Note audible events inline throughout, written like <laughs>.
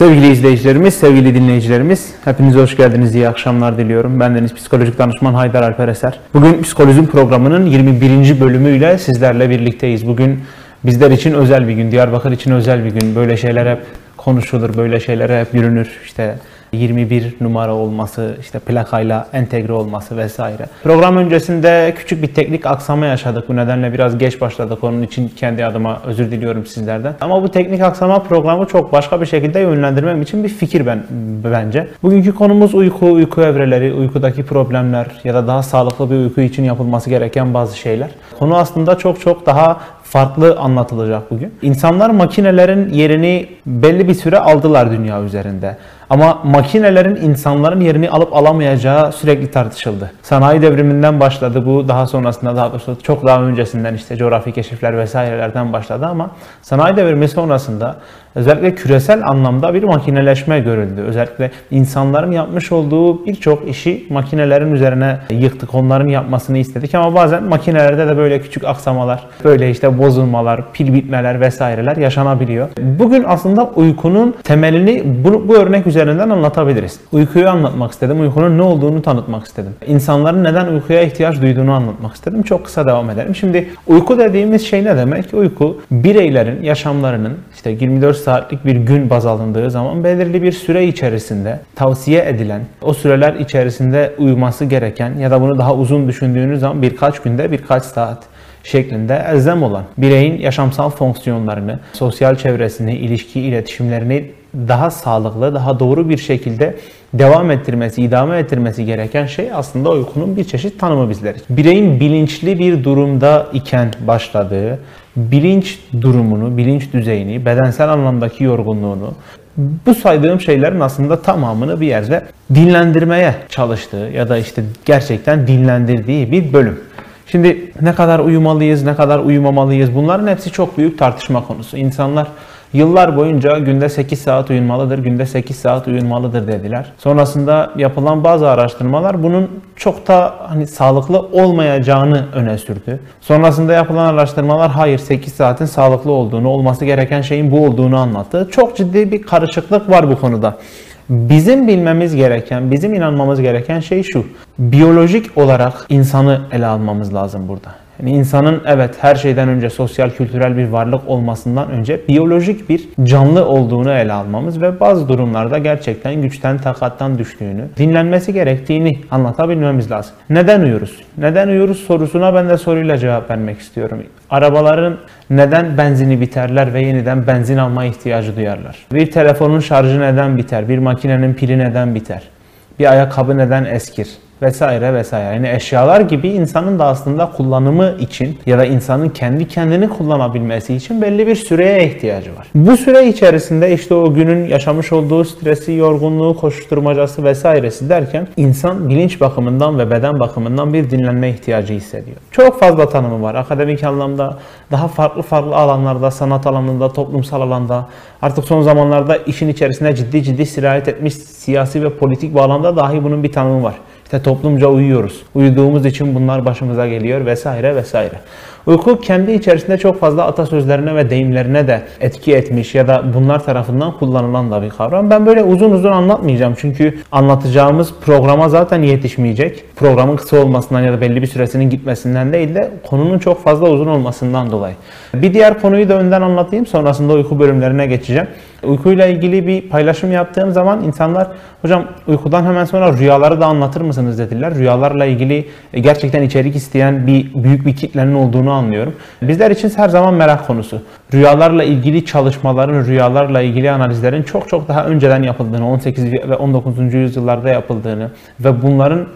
Sevgili izleyicilerimiz, sevgili dinleyicilerimiz, hepinize hoş geldiniz, iyi akşamlar diliyorum. Ben Deniz Psikolojik Danışman Haydar Alper Eser. Bugün Psikolojim programının 21. bölümüyle sizlerle birlikteyiz. Bugün bizler için özel bir gün, Diyarbakır için özel bir gün. Böyle şeyler hep konuşulur, böyle şeylere hep yürünür. İşte 21 numara olması, işte plakayla entegre olması vesaire. Program öncesinde küçük bir teknik aksama yaşadık. Bu nedenle biraz geç başladık. Onun için kendi adıma özür diliyorum sizlerden. Ama bu teknik aksama programı çok başka bir şekilde yönlendirmem için bir fikir ben bence. Bugünkü konumuz uyku, uyku evreleri, uykudaki problemler ya da daha sağlıklı bir uyku için yapılması gereken bazı şeyler. Konu aslında çok çok daha farklı anlatılacak bugün. İnsanlar makinelerin yerini belli bir süre aldılar dünya üzerinde. Ama makinelerin insanların yerini alıp alamayacağı sürekli tartışıldı. Sanayi devriminden başladı bu daha sonrasında daha doğrusu çok daha öncesinden işte coğrafi keşifler vesairelerden başladı ama sanayi devrimi sonrasında özellikle küresel anlamda bir makineleşme görüldü. Özellikle insanların yapmış olduğu birçok işi makinelerin üzerine yıktık. Onların yapmasını istedik ama bazen makinelerde de böyle küçük aksamalar, böyle işte bozulmalar, pil bitmeler vesaireler yaşanabiliyor. Bugün aslında uykunun temelini bu, bu örnek üzerinden anlatabiliriz. Uykuyu anlatmak istedim. Uykunun ne olduğunu tanıtmak istedim. İnsanların neden uykuya ihtiyaç duyduğunu anlatmak istedim. Çok kısa devam edelim. Şimdi uyku dediğimiz şey ne demek? Uyku bireylerin yaşamlarının işte 24 saatlik bir gün baz alındığı zaman belirli bir süre içerisinde tavsiye edilen, o süreler içerisinde uyuması gereken ya da bunu daha uzun düşündüğünüz zaman birkaç günde birkaç saat şeklinde elzem olan bireyin yaşamsal fonksiyonlarını, sosyal çevresini, ilişki iletişimlerini daha sağlıklı, daha doğru bir şekilde devam ettirmesi, idame ettirmesi gereken şey aslında uykunun bir çeşit tanımı bizler. Bireyin bilinçli bir durumda iken başladığı, bilinç durumunu, bilinç düzeyini, bedensel anlamdaki yorgunluğunu, bu saydığım şeylerin aslında tamamını bir yerde dinlendirmeye çalıştığı ya da işte gerçekten dinlendirdiği bir bölüm. Şimdi ne kadar uyumalıyız, ne kadar uyumamalıyız bunların hepsi çok büyük tartışma konusu. İnsanlar Yıllar boyunca günde 8 saat uyunmalıdır, günde 8 saat uyunmalıdır dediler. Sonrasında yapılan bazı araştırmalar bunun çok da hani sağlıklı olmayacağını öne sürdü. Sonrasında yapılan araştırmalar hayır 8 saatin sağlıklı olduğunu, olması gereken şeyin bu olduğunu anlattı. Çok ciddi bir karışıklık var bu konuda. Bizim bilmemiz gereken, bizim inanmamız gereken şey şu. Biyolojik olarak insanı ele almamız lazım burada. Yani insanın evet her şeyden önce sosyal kültürel bir varlık olmasından önce biyolojik bir canlı olduğunu ele almamız ve bazı durumlarda gerçekten güçten takattan düştüğünü, dinlenmesi gerektiğini anlatabilmemiz lazım. Neden uyuyoruz? Neden uyuyoruz sorusuna ben de soruyla cevap vermek istiyorum. Arabaların neden benzini biterler ve yeniden benzin alma ihtiyacı duyarlar? Bir telefonun şarjı neden biter? Bir makinenin pili neden biter? Bir ayakkabı neden eskir? Vesaire vesaire. Yani eşyalar gibi insanın da aslında kullanımı için ya da insanın kendi kendini kullanabilmesi için belli bir süreye ihtiyacı var. Bu süre içerisinde işte o günün yaşamış olduğu stresi, yorgunluğu, koşturmacası vesairesi derken insan bilinç bakımından ve beden bakımından bir dinlenme ihtiyacı hissediyor. Çok fazla tanımı var. Akademik anlamda, daha farklı farklı alanlarda, sanat alanında, toplumsal alanda, artık son zamanlarda işin içerisine ciddi ciddi sirayet etmiş siyasi ve politik bağlamda dahi bunun bir tanımı var. İşte toplumca uyuyoruz. Uyuduğumuz için bunlar başımıza geliyor vesaire vesaire. Uyku kendi içerisinde çok fazla atasözlerine ve deyimlerine de etki etmiş ya da bunlar tarafından kullanılan da bir kavram. Ben böyle uzun uzun anlatmayacağım çünkü anlatacağımız programa zaten yetişmeyecek. Programın kısa olmasından ya da belli bir süresinin gitmesinden değil de konunun çok fazla uzun olmasından dolayı. Bir diğer konuyu da önden anlatayım sonrasında uyku bölümlerine geçeceğim. Uykuyla ilgili bir paylaşım yaptığım zaman insanlar hocam uykudan hemen sonra rüyaları da anlatır mısınız dediler. Rüyalarla ilgili gerçekten içerik isteyen bir büyük bir kitlenin olduğunu anlıyorum. Bizler için her zaman merak konusu. Rüyalarla ilgili çalışmaların, rüyalarla ilgili analizlerin çok çok daha önceden yapıldığını, 18 ve 19. yüzyıllarda yapıldığını ve bunların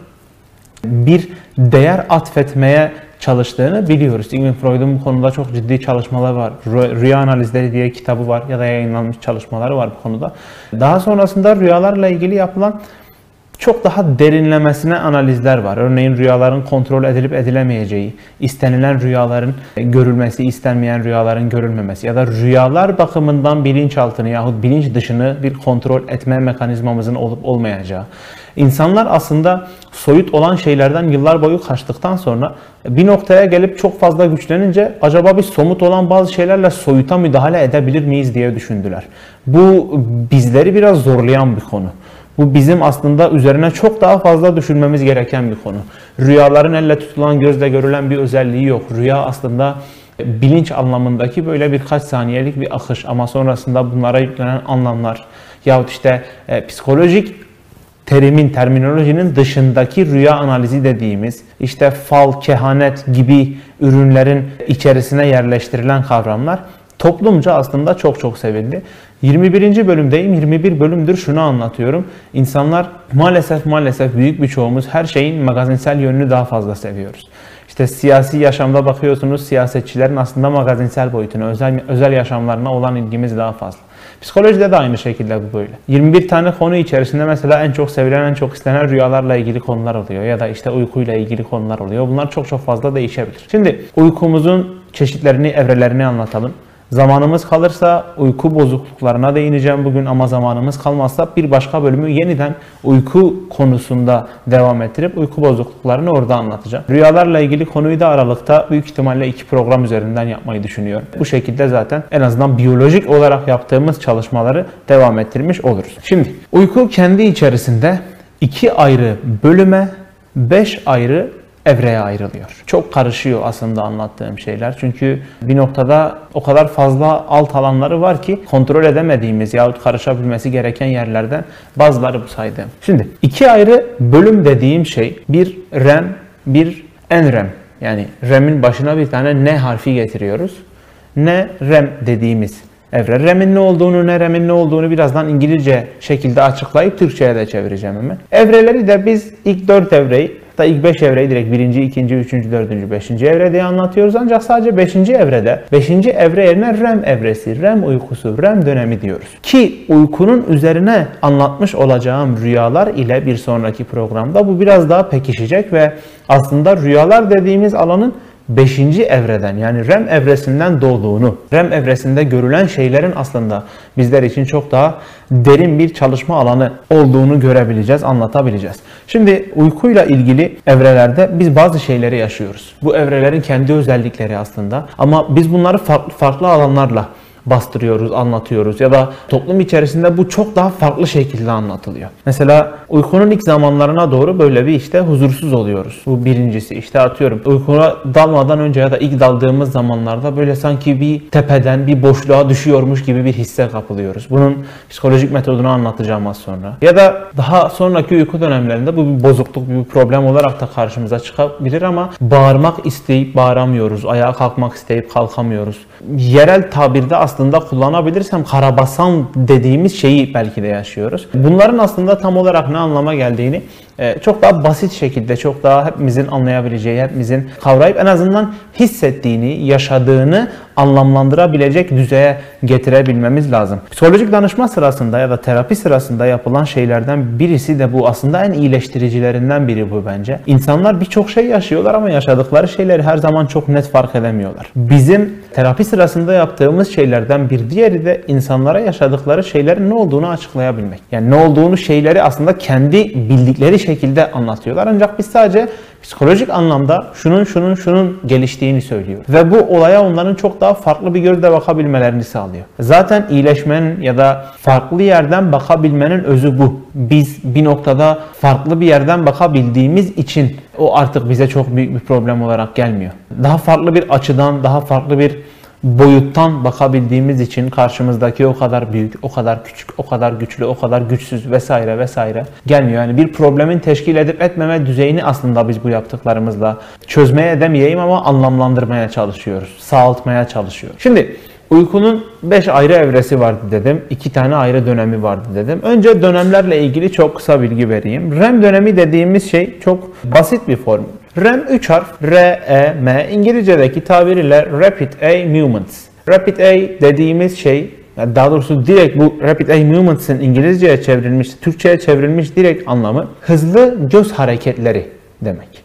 bir değer atfetmeye çalıştığını biliyoruz. Sigmund Freud'un bu konuda çok ciddi çalışmalar var. Rüya analizleri diye kitabı var ya da yayınlanmış çalışmaları var bu konuda. Daha sonrasında rüyalarla ilgili yapılan çok daha derinlemesine analizler var. Örneğin rüyaların kontrol edilip edilemeyeceği, istenilen rüyaların görülmesi, istenmeyen rüyaların görülmemesi ya da rüyalar bakımından bilinçaltını yahut bilinç dışını bir kontrol etme mekanizmamızın olup olmayacağı. İnsanlar aslında soyut olan şeylerden yıllar boyu kaçtıktan sonra bir noktaya gelip çok fazla güçlenince acaba biz somut olan bazı şeylerle soyuta müdahale edebilir miyiz diye düşündüler. Bu bizleri biraz zorlayan bir konu. Bu bizim aslında üzerine çok daha fazla düşünmemiz gereken bir konu. Rüyaların elle tutulan, gözle görülen bir özelliği yok. Rüya aslında bilinç anlamındaki böyle birkaç saniyelik bir akış ama sonrasında bunlara yüklenen anlamlar yahut işte e, psikolojik terimin, terminolojinin dışındaki rüya analizi dediğimiz işte fal, kehanet gibi ürünlerin içerisine yerleştirilen kavramlar toplumca aslında çok çok sevildi. 21. bölümdeyim. 21 bölümdür şunu anlatıyorum. İnsanlar maalesef maalesef büyük bir çoğumuz her şeyin magazinsel yönünü daha fazla seviyoruz. İşte siyasi yaşamda bakıyorsunuz siyasetçilerin aslında magazinsel boyutuna, özel, özel yaşamlarına olan ilgimiz daha fazla. Psikolojide de aynı şekilde bu böyle. 21 tane konu içerisinde mesela en çok sevilen, en çok istenen rüyalarla ilgili konular oluyor ya da işte uykuyla ilgili konular oluyor. Bunlar çok çok fazla değişebilir. Şimdi uykumuzun çeşitlerini, evrelerini anlatalım. Zamanımız kalırsa uyku bozukluklarına değineceğim bugün ama zamanımız kalmazsa bir başka bölümü yeniden uyku konusunda devam ettirip uyku bozukluklarını orada anlatacağım. Rüyalarla ilgili konuyu da Aralık'ta büyük ihtimalle iki program üzerinden yapmayı düşünüyorum. Bu şekilde zaten en azından biyolojik olarak yaptığımız çalışmaları devam ettirmiş oluruz. Şimdi uyku kendi içerisinde iki ayrı bölüme, beş ayrı evreye ayrılıyor. Çok karışıyor aslında anlattığım şeyler. Çünkü bir noktada o kadar fazla alt alanları var ki kontrol edemediğimiz yahut karışabilmesi gereken yerlerden bazıları bu saydığım. Şimdi iki ayrı bölüm dediğim şey bir REM, bir NREM. Yani REM'in başına bir tane N harfi getiriyoruz. Ne REM dediğimiz evre. REM'in ne olduğunu, ne REM'in ne olduğunu birazdan İngilizce şekilde açıklayıp Türkçe'ye de çevireceğim hemen. Evreleri de biz ilk 4 evreyi Hatta ilk 5 evreyi direkt 1. 2. 3. 4. 5. evre diye anlatıyoruz. Ancak sadece 5. evrede 5. evre yerine REM evresi, REM uykusu, REM dönemi diyoruz. Ki uykunun üzerine anlatmış olacağım rüyalar ile bir sonraki programda bu biraz daha pekişecek ve aslında rüyalar dediğimiz alanın 5. evreden yani REM evresinden doğduğunu, REM evresinde görülen şeylerin aslında bizler için çok daha derin bir çalışma alanı olduğunu görebileceğiz, anlatabileceğiz. Şimdi uykuyla ilgili evrelerde biz bazı şeyleri yaşıyoruz. Bu evrelerin kendi özellikleri aslında ama biz bunları farklı, farklı alanlarla bastırıyoruz, anlatıyoruz ya da toplum içerisinde bu çok daha farklı şekilde anlatılıyor. Mesela uykunun ilk zamanlarına doğru böyle bir işte huzursuz oluyoruz. Bu birincisi işte atıyorum uykuna dalmadan önce ya da ilk daldığımız zamanlarda böyle sanki bir tepeden bir boşluğa düşüyormuş gibi bir hisse kapılıyoruz. Bunun psikolojik metodunu anlatacağım az sonra. Ya da daha sonraki uyku dönemlerinde bu bir bozukluk, bir problem olarak da karşımıza çıkabilir ama bağırmak isteyip bağıramıyoruz. Ayağa kalkmak isteyip kalkamıyoruz. Yerel tabirde aslında kullanabilirsem karabasan dediğimiz şeyi belki de yaşıyoruz. Bunların aslında tam olarak ne anlama geldiğini e, çok daha basit şekilde, çok daha hepimizin anlayabileceği, hepimizin kavrayıp en azından hissettiğini, yaşadığını anlamlandırabilecek düzeye getirebilmemiz lazım. Psikolojik danışma sırasında ya da terapi sırasında yapılan şeylerden birisi de bu. Aslında en iyileştiricilerinden biri bu bence. İnsanlar birçok şey yaşıyorlar ama yaşadıkları şeyleri her zaman çok net fark edemiyorlar. Bizim terapi sırasında yaptığımız şeylerden bir diğeri de insanlara yaşadıkları şeylerin ne olduğunu açıklayabilmek. Yani ne olduğunu şeyleri aslında kendi bildikleri şekilde anlatıyorlar. Ancak biz sadece psikolojik anlamda şunun şunun şunun geliştiğini söylüyor. Ve bu olaya onların çok daha farklı bir gözle bakabilmelerini sağlıyor. Zaten iyileşmenin ya da farklı yerden bakabilmenin özü bu. Biz bir noktada farklı bir yerden bakabildiğimiz için o artık bize çok büyük bir problem olarak gelmiyor. Daha farklı bir açıdan, daha farklı bir boyuttan bakabildiğimiz için karşımızdaki o kadar büyük, o kadar küçük, o kadar güçlü, o kadar güçsüz vesaire vesaire gelmiyor. Yani bir problemin teşkil edip etmeme düzeyini aslında biz bu yaptıklarımızla çözmeye demeyeyim ama anlamlandırmaya çalışıyoruz. Sağaltmaya çalışıyoruz. Şimdi Uykunun 5 ayrı evresi vardı dedim. 2 tane ayrı dönemi vardı dedim. Önce dönemlerle ilgili çok kısa bilgi vereyim. REM dönemi dediğimiz şey çok basit bir form. REM 3 harf R, E, M. İngilizce'deki tabiriyle Rapid Eye Movements. Rapid Eye dediğimiz şey daha doğrusu direkt bu Rapid Eye Movements'in İngilizceye çevrilmiş, Türkçe'ye çevrilmiş direkt anlamı hızlı göz hareketleri demek.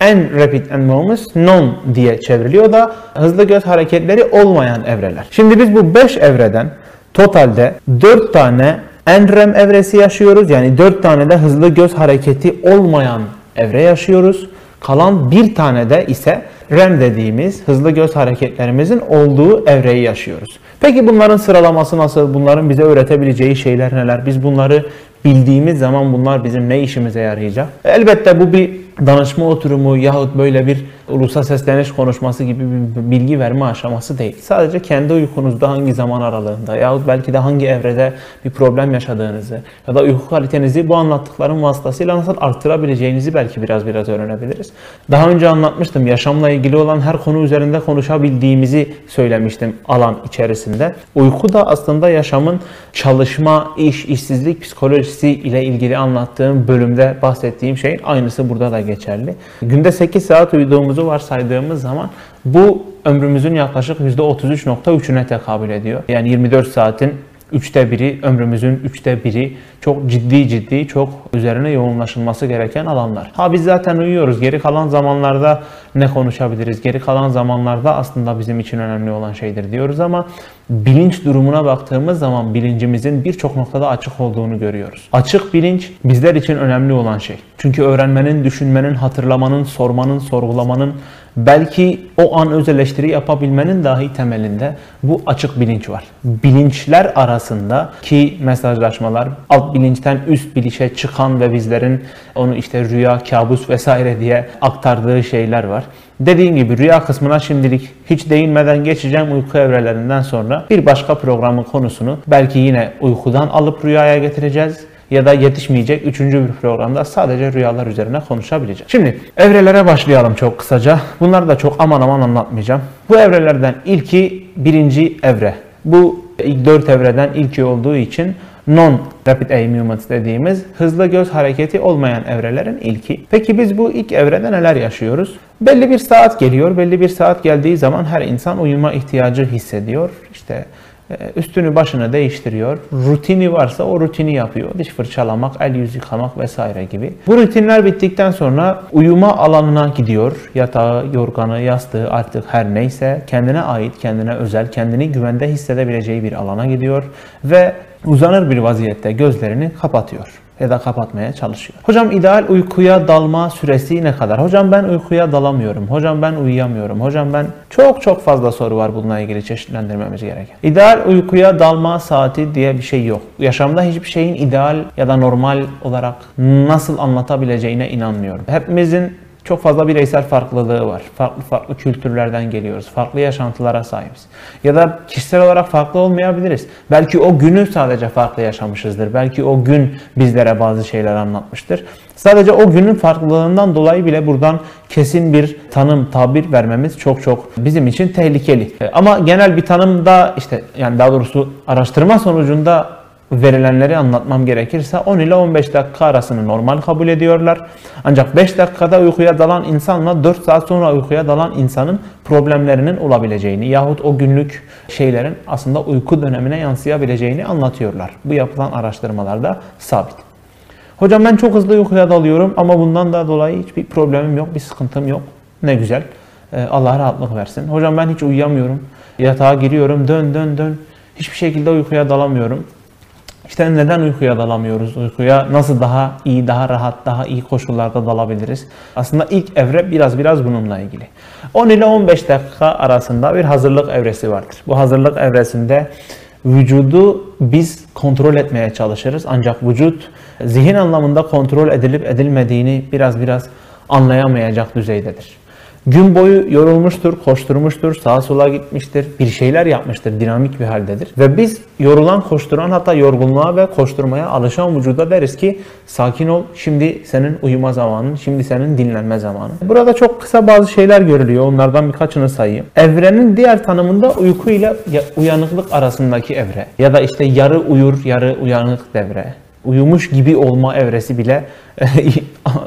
En rapid and movements non diye çevriliyor da hızlı göz hareketleri olmayan evreler. Şimdi biz bu 5 evreden totalde 4 tane NREM evresi yaşıyoruz. Yani 4 tane de hızlı göz hareketi olmayan evre yaşıyoruz. Kalan bir tane de ise REM dediğimiz hızlı göz hareketlerimizin olduğu evreyi yaşıyoruz. Peki bunların sıralaması nasıl? Bunların bize öğretebileceği şeyler neler? Biz bunları bildiğimiz zaman bunlar bizim ne işimize yarayacak? Elbette bu bir danışma oturumu yahut böyle bir ulusal sesleniş konuşması gibi bir bilgi verme aşaması değil. Sadece kendi uykunuzda hangi zaman aralığında yahut belki de hangi evrede bir problem yaşadığınızı ya da uyku kalitenizi bu anlattıklarım vasıtasıyla nasıl arttırabileceğinizi belki biraz biraz öğrenebiliriz. Daha önce anlatmıştım yaşamla ilgili olan her konu üzerinde konuşabildiğimizi söylemiştim alan içerisinde. Uyku da aslında yaşamın çalışma, iş, işsizlik psikolojisi ile ilgili anlattığım bölümde bahsettiğim şeyin aynısı burada da geçerli. Günde 8 saat uyuduğumuzu varsaydığımız zaman bu ömrümüzün yaklaşık %33.3'üne tekabül ediyor. Yani 24 saatin üçte biri, ömrümüzün üçte biri çok ciddi ciddi, çok üzerine yoğunlaşılması gereken alanlar. Ha biz zaten uyuyoruz. Geri kalan zamanlarda ne konuşabiliriz? Geri kalan zamanlarda aslında bizim için önemli olan şeydir diyoruz ama bilinç durumuna baktığımız zaman bilincimizin birçok noktada açık olduğunu görüyoruz. Açık bilinç bizler için önemli olan şey. Çünkü öğrenmenin, düşünmenin, hatırlamanın, sormanın, sorgulamanın belki o an öz eleştiri yapabilmenin dahi temelinde bu açık bilinç var. Bilinçler arasında ki mesajlaşmalar alt bilinçten üst bilişe çıkan ve bizlerin onu işte rüya, kabus vesaire diye aktardığı şeyler var. Dediğim gibi rüya kısmına şimdilik hiç değinmeden geçeceğim uyku evrelerinden sonra bir başka programın konusunu belki yine uykudan alıp rüyaya getireceğiz ya da yetişmeyecek üçüncü bir programda sadece rüyalar üzerine konuşabileceğim. Şimdi evrelere başlayalım çok kısaca. Bunları da çok aman aman anlatmayacağım. Bu evrelerden ilki birinci evre. Bu ilk dört evreden ilki olduğu için non rapid eye movements dediğimiz hızlı göz hareketi olmayan evrelerin ilki. Peki biz bu ilk evrede neler yaşıyoruz? Belli bir saat geliyor. Belli bir saat geldiği zaman her insan uyuma ihtiyacı hissediyor. İşte üstünü başını değiştiriyor. Rutini varsa o rutini yapıyor. Diş fırçalamak, el yüz yıkamak vesaire gibi. Bu rutinler bittikten sonra uyuma alanına gidiyor. Yatağı, yorganı, yastığı artık her neyse kendine ait, kendine özel, kendini güvende hissedebileceği bir alana gidiyor ve uzanır bir vaziyette gözlerini kapatıyor ya da kapatmaya çalışıyor. Hocam ideal uykuya dalma süresi ne kadar? Hocam ben uykuya dalamıyorum. Hocam ben uyuyamıyorum. Hocam ben çok çok fazla soru var bununla ilgili çeşitlendirmemiz gereken. İdeal uykuya dalma saati diye bir şey yok. Yaşamda hiçbir şeyin ideal ya da normal olarak nasıl anlatabileceğine inanmıyorum. Hepimizin çok fazla bireysel farklılığı var. Farklı farklı kültürlerden geliyoruz. Farklı yaşantılara sahibiz. Ya da kişisel olarak farklı olmayabiliriz. Belki o günü sadece farklı yaşamışızdır. Belki o gün bizlere bazı şeyler anlatmıştır. Sadece o günün farklılığından dolayı bile buradan kesin bir tanım, tabir vermemiz çok çok bizim için tehlikeli. Ama genel bir tanımda işte yani daha doğrusu araştırma sonucunda verilenleri anlatmam gerekirse 10 ile 15 dakika arasını normal kabul ediyorlar. Ancak 5 dakikada uykuya dalan insanla 4 saat sonra uykuya dalan insanın problemlerinin olabileceğini yahut o günlük şeylerin aslında uyku dönemine yansıyabileceğini anlatıyorlar. Bu yapılan araştırmalarda sabit. Hocam ben çok hızlı uykuya dalıyorum ama bundan da dolayı hiçbir problemim yok, bir sıkıntım yok. Ne güzel. Ee, Allah rahatlık versin. Hocam ben hiç uyuyamıyorum. Yatağa giriyorum, dön dön dön. Hiçbir şekilde uykuya dalamıyorum. İşte neden uykuya dalamıyoruz? Uykuya nasıl daha iyi, daha rahat, daha iyi koşullarda dalabiliriz? Aslında ilk evre biraz biraz bununla ilgili. 10 ile 15 dakika arasında bir hazırlık evresi vardır. Bu hazırlık evresinde vücudu biz kontrol etmeye çalışırız. Ancak vücut zihin anlamında kontrol edilip edilmediğini biraz biraz anlayamayacak düzeydedir. Gün boyu yorulmuştur, koşturmuştur, sağa sola gitmiştir, bir şeyler yapmıştır, dinamik bir haldedir. Ve biz yorulan, koşturan hatta yorgunluğa ve koşturmaya alışan vücuda deriz ki sakin ol, şimdi senin uyuma zamanın, şimdi senin dinlenme zamanı. Burada çok kısa bazı şeyler görülüyor, onlardan birkaçını sayayım. Evrenin diğer tanımında uyku ile uyanıklık arasındaki evre ya da işte yarı uyur, yarı uyanık devre uyumuş gibi olma evresi bile <laughs>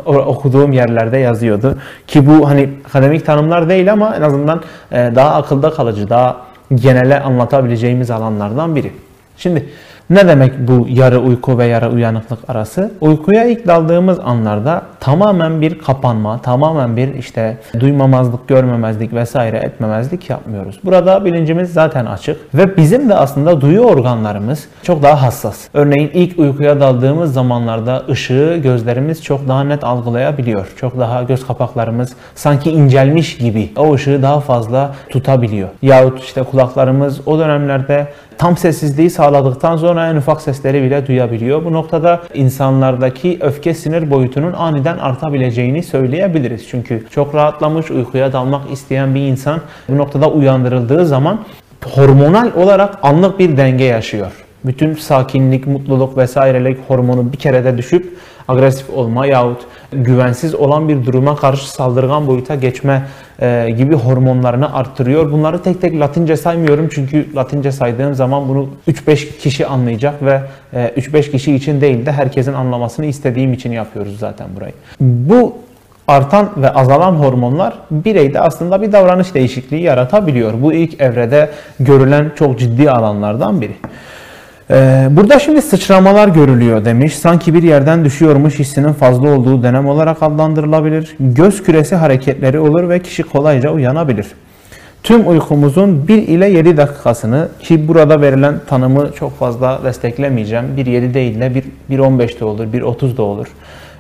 okuduğum yerlerde yazıyordu. Ki bu hani akademik tanımlar değil ama en azından e, daha akılda kalıcı, daha genele anlatabileceğimiz alanlardan biri. Şimdi ne demek bu yarı uyku ve yarı uyanıklık arası? Uykuya ilk daldığımız anlarda tamamen bir kapanma, tamamen bir işte duymamazlık, görmemezlik vesaire etmemezlik yapmıyoruz. Burada bilincimiz zaten açık ve bizim de aslında duyu organlarımız çok daha hassas. Örneğin ilk uykuya daldığımız zamanlarda ışığı gözlerimiz çok daha net algılayabiliyor. Çok daha göz kapaklarımız sanki incelmiş gibi o ışığı daha fazla tutabiliyor. Yahut işte kulaklarımız o dönemlerde tam sessizliği sağladıktan sonra en ufak sesleri bile duyabiliyor. Bu noktada insanlardaki öfke sinir boyutunun aniden artabileceğini söyleyebiliriz. Çünkü çok rahatlamış, uykuya dalmak isteyen bir insan bu noktada uyandırıldığı zaman hormonal olarak anlık bir denge yaşıyor. Bütün sakinlik, mutluluk vesairelik hormonu bir kerede düşüp agresif olma yahut güvensiz olan bir duruma karşı saldırgan boyuta geçme e, gibi hormonlarını arttırıyor. Bunları tek tek Latince saymıyorum çünkü Latince saydığım zaman bunu 3-5 kişi anlayacak ve e, 3-5 kişi için değil de herkesin anlamasını istediğim için yapıyoruz zaten burayı. Bu artan ve azalan hormonlar bireyde aslında bir davranış değişikliği yaratabiliyor. Bu ilk evrede görülen çok ciddi alanlardan biri. Ee, burada şimdi sıçramalar görülüyor demiş. Sanki bir yerden düşüyormuş hissinin fazla olduğu dönem olarak adlandırılabilir. Göz küresi hareketleri olur ve kişi kolayca uyanabilir. Tüm uykumuzun 1 ile 7 dakikasını ki burada verilen tanımı çok fazla desteklemeyeceğim. 1.7 değil de 1.15 de olur, 1.30 da olur.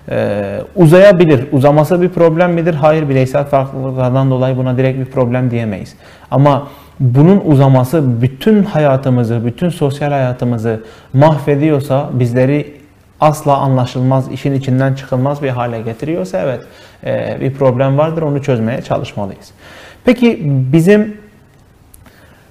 Ee, uzayabilir. Uzaması bir problem midir? Hayır bireysel farklılıklardan dolayı buna direkt bir problem diyemeyiz. Ama bunun uzaması bütün hayatımızı, bütün sosyal hayatımızı mahvediyorsa, bizleri asla anlaşılmaz, işin içinden çıkılmaz bir hale getiriyorsa evet e, bir problem vardır, onu çözmeye çalışmalıyız. Peki bizim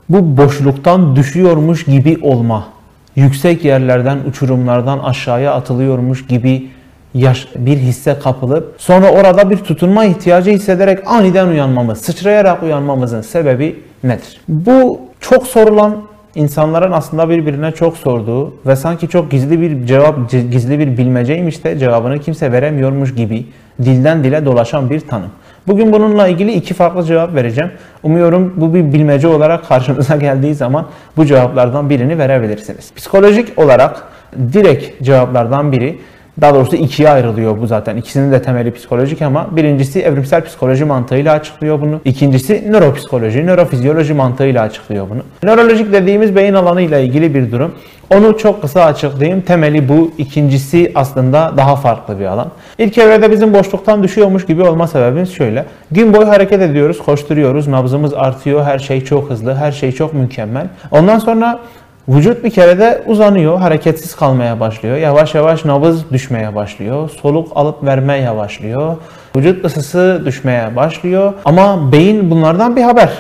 bu boşluktan düşüyormuş gibi olma, yüksek yerlerden, uçurumlardan aşağıya atılıyormuş gibi yaş bir hisse kapılıp sonra orada bir tutunma ihtiyacı hissederek aniden uyanmamız, sıçrayarak uyanmamızın sebebi nedir? Bu çok sorulan insanların aslında birbirine çok sorduğu ve sanki çok gizli bir cevap, gizli bir bilmeceymiş de cevabını kimse veremiyormuş gibi dilden dile dolaşan bir tanım. Bugün bununla ilgili iki farklı cevap vereceğim. Umuyorum bu bir bilmece olarak karşınıza geldiği zaman bu cevaplardan birini verebilirsiniz. Psikolojik olarak direkt cevaplardan biri daha doğrusu ikiye ayrılıyor bu zaten. İkisinin de temeli psikolojik ama birincisi evrimsel psikoloji mantığıyla açıklıyor bunu. İkincisi nöropsikoloji, nörofizyoloji mantığıyla açıklıyor bunu. Nörolojik dediğimiz beyin alanı ile ilgili bir durum. Onu çok kısa açıklayayım. Temeli bu. İkincisi aslında daha farklı bir alan. İlk evrede bizim boşluktan düşüyormuş gibi olma sebebimiz şöyle. Gün boyu hareket ediyoruz, koşturuyoruz, nabzımız artıyor, her şey çok hızlı, her şey çok mükemmel. Ondan sonra Vücut bir kere de uzanıyor, hareketsiz kalmaya başlıyor. Yavaş yavaş nabız düşmeye başlıyor. Soluk alıp vermeye yavaşlıyor. Vücut ısısı düşmeye başlıyor. Ama beyin bunlardan bir haber.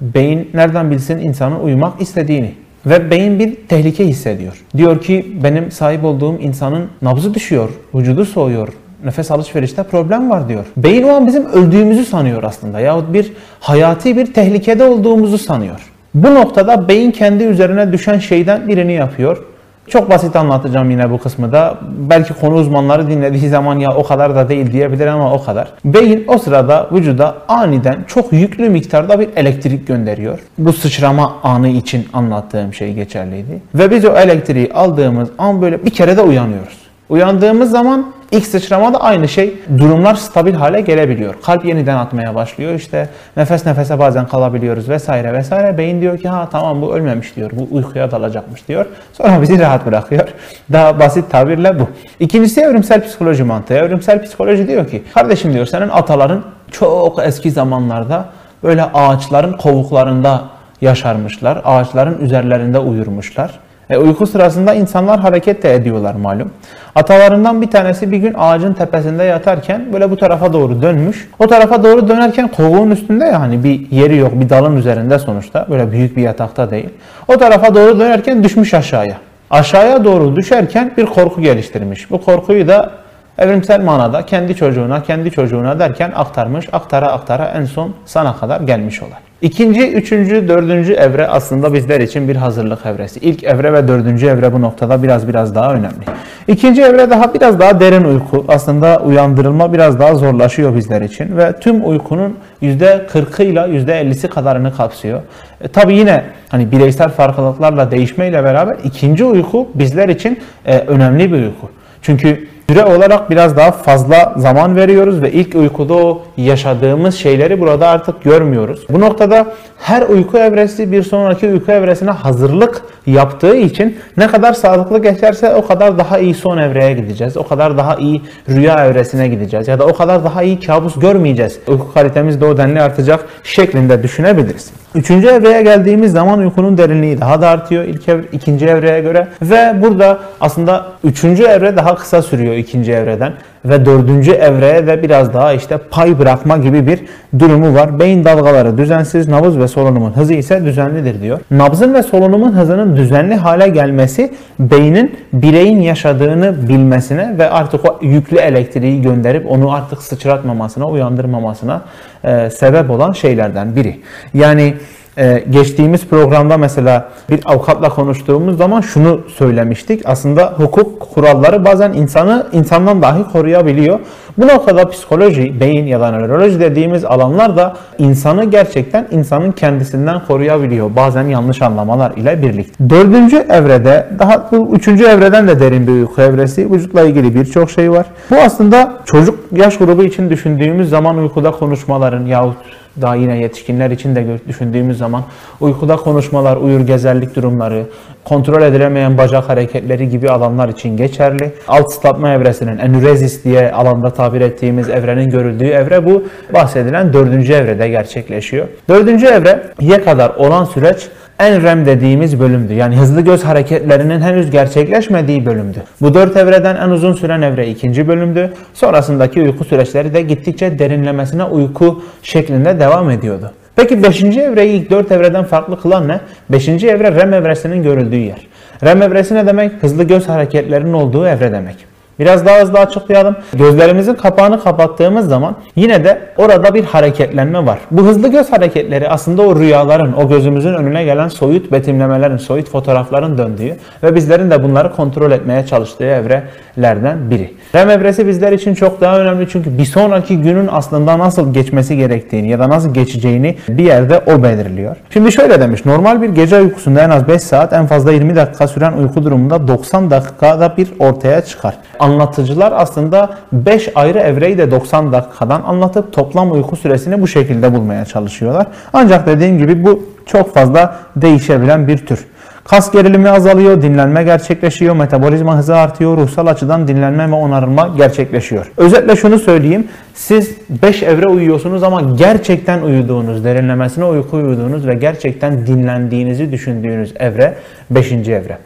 Beyin nereden bilsin insanın uyumak istediğini. Ve beyin bir tehlike hissediyor. Diyor ki benim sahip olduğum insanın nabzı düşüyor, vücudu soğuyor, nefes alışverişte problem var diyor. Beyin o an bizim öldüğümüzü sanıyor aslında yahut bir hayati bir tehlikede olduğumuzu sanıyor. Bu noktada beyin kendi üzerine düşen şeyden birini yapıyor. Çok basit anlatacağım yine bu kısmı da. Belki konu uzmanları dinlediği zaman ya o kadar da değil diyebilir ama o kadar. Beyin o sırada vücuda aniden çok yüklü miktarda bir elektrik gönderiyor. Bu sıçrama anı için anlattığım şey geçerliydi. Ve biz o elektriği aldığımız an böyle bir kere de uyanıyoruz. Uyandığımız zaman ilk sıçramada aynı şey. Durumlar stabil hale gelebiliyor. Kalp yeniden atmaya başlıyor. İşte nefes nefese bazen kalabiliyoruz vesaire vesaire. Beyin diyor ki ha tamam bu ölmemiş diyor. Bu uykuya dalacakmış diyor. Sonra bizi rahat bırakıyor. Daha basit tabirle bu. İkincisi evrimsel psikoloji mantığı. Evrimsel psikoloji diyor ki kardeşim diyor senin ataların çok eski zamanlarda böyle ağaçların kovuklarında yaşarmışlar. Ağaçların üzerlerinde uyurmuşlar. E, uyku sırasında insanlar hareket de ediyorlar malum. Atalarından bir tanesi bir gün ağacın tepesinde yatarken böyle bu tarafa doğru dönmüş. O tarafa doğru dönerken kovuğun üstünde ya hani bir yeri yok bir dalın üzerinde sonuçta. Böyle büyük bir yatakta değil. O tarafa doğru dönerken düşmüş aşağıya. Aşağıya doğru düşerken bir korku geliştirmiş. Bu korkuyu da Evrimsel manada kendi çocuğuna, kendi çocuğuna derken aktarmış, aktara aktara en son sana kadar gelmiş olay. İkinci, üçüncü, dördüncü evre aslında bizler için bir hazırlık evresi. İlk evre ve dördüncü evre bu noktada biraz biraz daha önemli. İkinci evre daha biraz daha derin uyku. Aslında uyandırılma biraz daha zorlaşıyor bizler için ve tüm uykunun %40'ı ile %50'si kadarını kapsıyor. E, tabii yine hani bireysel farklılıklarla değişmeyle beraber ikinci uyku bizler için e, önemli bir uyku. Çünkü süre olarak biraz daha fazla zaman veriyoruz ve ilk uykuda o yaşadığımız şeyleri burada artık görmüyoruz. Bu noktada her uyku evresi bir sonraki uyku evresine hazırlık yaptığı için ne kadar sağlıklı geçerse o kadar daha iyi son evreye gideceğiz. O kadar daha iyi rüya evresine gideceğiz ya da o kadar daha iyi kabus görmeyeceğiz. Uyku kalitemiz de o denli artacak şeklinde düşünebiliriz. Üçüncü evreye geldiğimiz zaman uykunun derinliği daha da artıyor ilk evre, ikinci evreye göre ve burada aslında üçüncü evre daha kısa sürüyor ikinci evreden ve dördüncü evreye de biraz daha işte pay bırakma gibi bir durumu var. Beyin dalgaları düzensiz, nabız ve solunumun hızı ise düzenlidir diyor. Nabzın ve solunumun hızının düzenli hale gelmesi beynin bireyin yaşadığını bilmesine ve artık o yüklü elektriği gönderip onu artık sıçratmamasına, uyandırmamasına e, sebep olan şeylerden biri. Yani ee, geçtiğimiz programda mesela bir avukatla konuştuğumuz zaman şunu söylemiştik. Aslında hukuk kuralları bazen insanı insandan dahi koruyabiliyor. Bu noktada psikoloji, beyin ya da nöroloji dediğimiz alanlar da insanı gerçekten insanın kendisinden koruyabiliyor. Bazen yanlış anlamalar ile birlikte. Dördüncü evrede, daha bu üçüncü evreden de derin bir uyku evresi. Vücutla ilgili birçok şey var. Bu aslında çocuk yaş grubu için düşündüğümüz zaman uykuda konuşmaların yahut daha yine yetişkinler için de düşündüğümüz zaman uykuda konuşmalar, uyur gezerlik durumları, kontrol edilemeyen bacak hareketleri gibi alanlar için geçerli. Alt ıslatma evresinin enürezis diye alanda tabir ettiğimiz evrenin görüldüğü evre bu bahsedilen dördüncü evrede gerçekleşiyor. Dördüncü evreye kadar olan süreç en REM dediğimiz bölümdü. Yani hızlı göz hareketlerinin henüz gerçekleşmediği bölümdü. Bu dört evreden en uzun süren evre ikinci bölümdü. Sonrasındaki uyku süreçleri de gittikçe derinlemesine uyku şeklinde devam ediyordu. Peki 5. evreyi ilk 4 evreden farklı kılan ne? 5. evre REM evresinin görüldüğü yer. REM evresi ne demek? Hızlı göz hareketlerinin olduğu evre demek. Biraz daha hızlı açıklayalım. Gözlerimizin kapağını kapattığımız zaman yine de orada bir hareketlenme var. Bu hızlı göz hareketleri aslında o rüyaların, o gözümüzün önüne gelen soyut betimlemelerin, soyut fotoğrafların döndüğü ve bizlerin de bunları kontrol etmeye çalıştığı evrelerden biri. REM evresi bizler için çok daha önemli çünkü bir sonraki günün aslında nasıl geçmesi gerektiğini ya da nasıl geçeceğini bir yerde o belirliyor. Şimdi şöyle demiş, normal bir gece uykusunda en az 5 saat, en fazla 20 dakika süren uyku durumunda 90 dakikada bir ortaya çıkar anlatıcılar aslında 5 ayrı evreyi de 90 dakikadan anlatıp toplam uyku süresini bu şekilde bulmaya çalışıyorlar. Ancak dediğim gibi bu çok fazla değişebilen bir tür. Kas gerilimi azalıyor, dinlenme gerçekleşiyor, metabolizma hızı artıyor, ruhsal açıdan dinlenme ve onarılma gerçekleşiyor. Özetle şunu söyleyeyim, siz 5 evre uyuyorsunuz ama gerçekten uyuduğunuz, derinlemesine uyku uyuduğunuz ve gerçekten dinlendiğinizi düşündüğünüz evre 5. evre.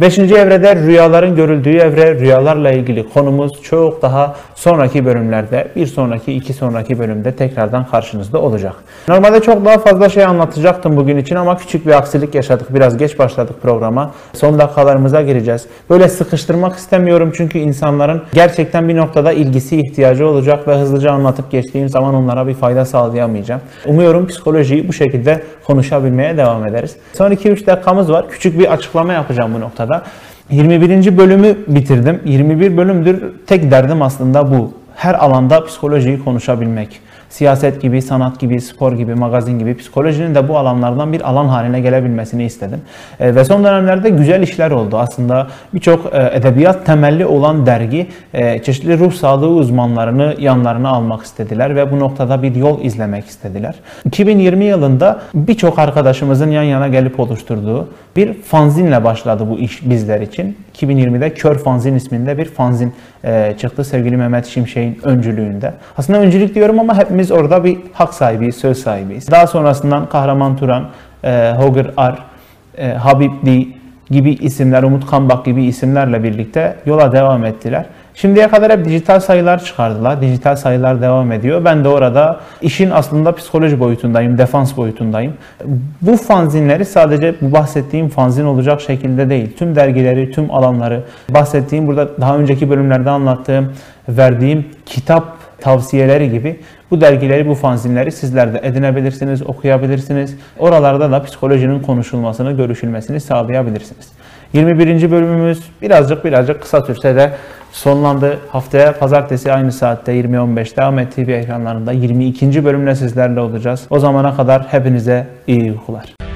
Beşinci evrede rüyaların görüldüğü evre, rüyalarla ilgili konumuz çok daha sonraki bölümlerde, bir sonraki, iki sonraki bölümde tekrardan karşınızda olacak. Normalde çok daha fazla şey anlatacaktım bugün için ama küçük bir aksilik yaşadık. Biraz geç başladık programa. Son dakikalarımıza gireceğiz. Böyle sıkıştırmak istemiyorum çünkü insanların gerçekten bir noktada ilgisi ihtiyacı olacak ve hızlıca anlatıp geçtiğim zaman onlara bir fayda sağlayamayacağım. Umuyorum psikolojiyi bu şekilde konuşabilmeye devam ederiz. Son 2-3 dakikamız var. Küçük bir açıklama yapacağım bu noktada sırada. 21. bölümü bitirdim. 21 bölümdür. Tek derdim aslında bu. Her alanda psikolojiyi konuşabilmek siyaset gibi, sanat gibi, spor gibi, magazin gibi psikolojinin de bu alanlardan bir alan haline gelebilmesini istedim. E, ve son dönemlerde güzel işler oldu. Aslında birçok e, edebiyat temelli olan dergi e, çeşitli ruh sağlığı uzmanlarını yanlarına almak istediler ve bu noktada bir yol izlemek istediler. 2020 yılında birçok arkadaşımızın yan yana gelip oluşturduğu bir fanzinle başladı bu iş bizler için. 2020'de Kör Fanzin isminde bir fanzin e, çıktı sevgili Mehmet Şimşek'in öncülüğünde. Aslında öncülük diyorum ama hepimiz orada bir hak sahibiyiz, söz sahibiyiz. Daha sonrasından Kahraman Turan, e, Ar, e, Habib Di gibi isimler, Umut Kambak gibi isimlerle birlikte yola devam ettiler. Şimdiye kadar hep dijital sayılar çıkardılar. Dijital sayılar devam ediyor. Ben de orada işin aslında psikoloji boyutundayım, defans boyutundayım. Bu fanzinleri sadece bu bahsettiğim fanzin olacak şekilde değil. Tüm dergileri, tüm alanları, bahsettiğim burada daha önceki bölümlerde anlattığım, verdiğim kitap tavsiyeleri gibi bu dergileri, bu fanzinleri sizler de edinebilirsiniz, okuyabilirsiniz. Oralarda da psikolojinin konuşulmasını, görüşülmesini sağlayabilirsiniz. 21. bölümümüz birazcık birazcık kısa sürse de sonlandı. Haftaya pazartesi aynı saatte 20.15'te Ahmet TV ekranlarında 22. bölümle sizlerle olacağız. O zamana kadar hepinize iyi uykular.